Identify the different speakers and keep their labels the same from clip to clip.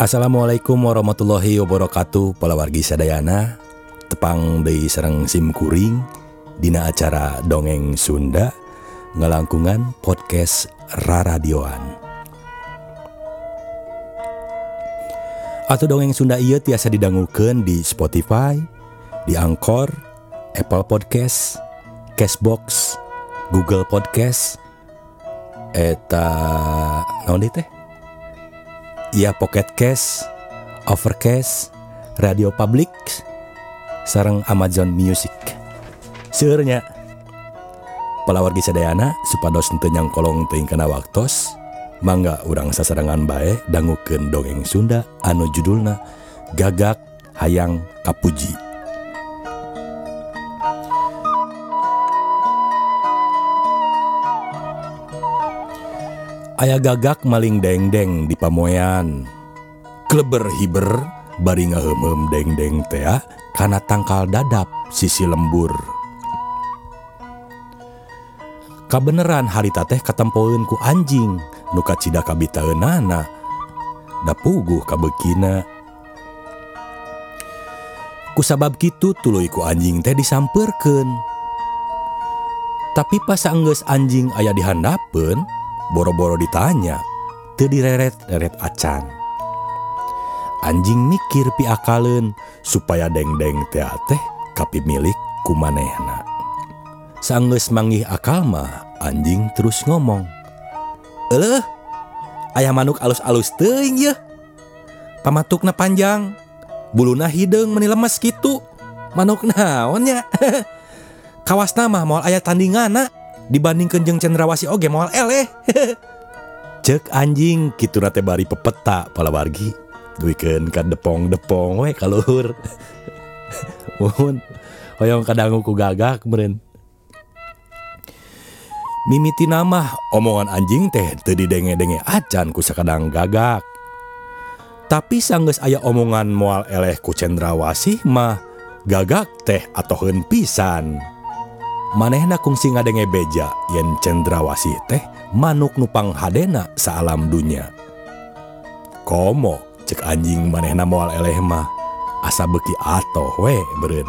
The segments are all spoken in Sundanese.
Speaker 1: Assalamualaikum warahmatullahi wabarakatuh. Pala wargi sadayana. Tepang Dei Sereng Simkuring Dina acara Dongeng Sunda. Ngelangkungan Podcast Raradioan Atau dongeng Sunda iya tiasa didangukan di Spotify, di Angkor, Apple Podcast, Cashbox, Google Podcast, eta naon teh? Iya Pocket Cast, Overcast, Radio Public, sarang Amazon Music. Seurnya, palawargi sadayana supados henteu nyangkolong teuing kana waktos, mangga urang sasarangan bae dangukeun dongeng Sunda anu judulna Gagak Hayang Kapuji. aya gagak maling dengdeng di Pamoyan. Kleber hiber bari ngahemem dengdeng tea ah, karena tangkal dadap sisi lembur. Kabeneran harita teh ketempoin ku anjing nuka cida kabitaeunana da puguh kabekina. Kusabab gitu tuluy ku anjing teh disamperkeun. Tapi pas angges anjing ayah dihandapeun, boro-boro ditanya teu direret-reret acan. Anjing mikir piakalen supaya dengdeng teh kapi milik kumanehna. Sanggeus manggih akal mah anjing terus ngomong Eleh, ayah manuk alus-alus teuing ya pamatukna panjang buluna hideung meni lemes kitu. manuk naonnya kawas nama mau ayat tandingan nak dibandingkeun jeung cendrawasi oge moal eleh. Cek anjing kitu nate bari pepeta palawargi. Duikeun ka depong-depong we kaluhur. Mohon hoyong kadangu ku gagak meureun. Mimiti nama omongan anjing teh teu didenge-denge acan ku sakadang gagak. Tapi sanggeus aya omongan moal eleh ku cendrawasih mah gagak teh atoheun pisan. manehna kungsi ngadenge beja yen cendrawasih teh manuk nupang hadena sa alam dunya. Komo cek anjing manehna moal eleh mah asa beki ato we beren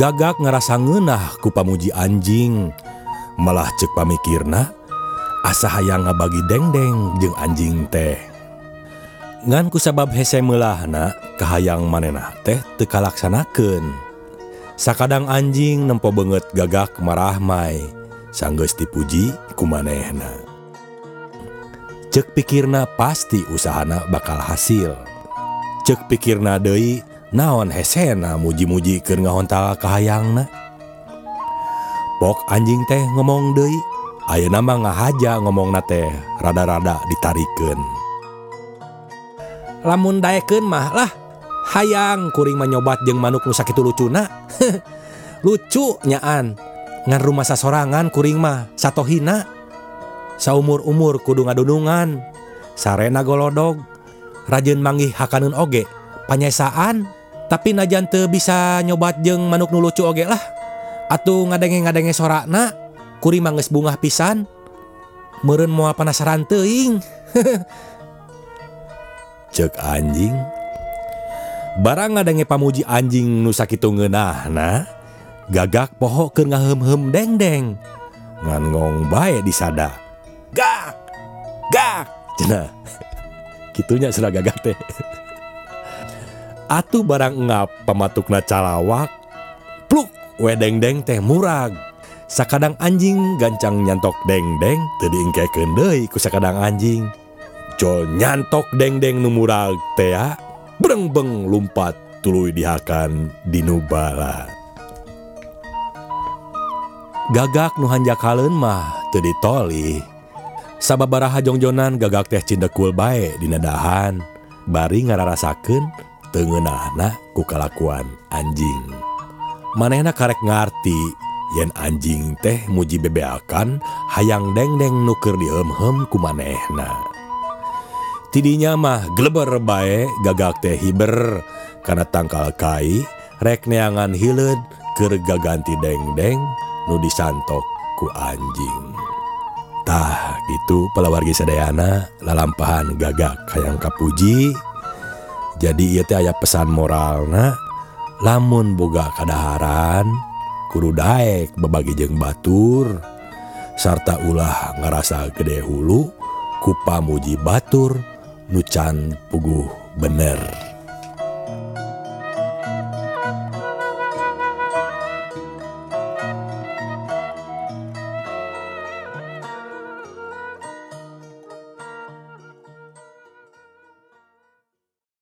Speaker 1: gagak ngerasa ngenah ku pamuji anjing malah cek pamikirna asa hayang ngabagi dengdeng jeung anjing teh. Ngan ku sabab hese meulahna kahayang manenah teh teu kalaksanakeun sakadang anjing nempo banget gagak marahmai sanggeus dipuji kumanehna. Cek pikirna pasti usahana bakal hasil. Cek pikirna deui naon hesena muji-muji keur ngahontal kahayangna. Pok anjing teh ngomong deui ayeuna mah ngahaja ngomongna teh rada-rada ditarikeun. Lamun daekeun mah lah. hayang kuring menyobat jeung manuk nusak itu lucuna lucu nyaan. Ngan rumah sasorangan kuring mah sato hina saumur-umur kudu ngadunungan. Sarena golodog. Rajin manggih hakanun oge. Panyesaan. Tapi najan teu bisa nyobat jeung manuk nu lucu oge lah. Atuh ngadenge-ngadenge sorakna kuring mangges bungah pisan. Meureun moal penasaran teuing. Cek anjing. barang ngadenge pamuji anjing nusakitu ngenahna gagak pohok ke ngahem-hem dengdeng. Ngannggong bae disada gak! Gak! Cena kitunya sudah gagak teh. Atuh barang ngap pamatukna calawak pluk wedengdeng teh murag. Sakadang anjing gancang nyantok dengdeng tadi ingke kendei ku sakadang anjing. Col nyantok dengdeng numurag tea ah. berengbeng lumpat tuluy dihakan di nubala. Gagak nuhanjak Halun mah teu ditoli. Sababaraha jongjonan gagak teh cindekul bae dina dahan bari ngararasakeun teu ngeunaahna ku kalakuan anjing. Manehna karek ngarti yen anjing teh muji bebeakan hayang deng-deng nuker dihem-hem ku manehna. tidinya mah gleber bae gagak teh hiber. Karena tangkal kai rekneangan hilen gaganti deng-deng nu disantok ku anjing. Tah gitu pelawargi sedayana lalampahan gagak kayang kapuji. Jadi ia teh aya pesan moral moralna lamun boga kadaharan kuru daek bebagi jeng batur. Sarta ulah ngerasa gede hulu kupamuji batur nucan puguh bener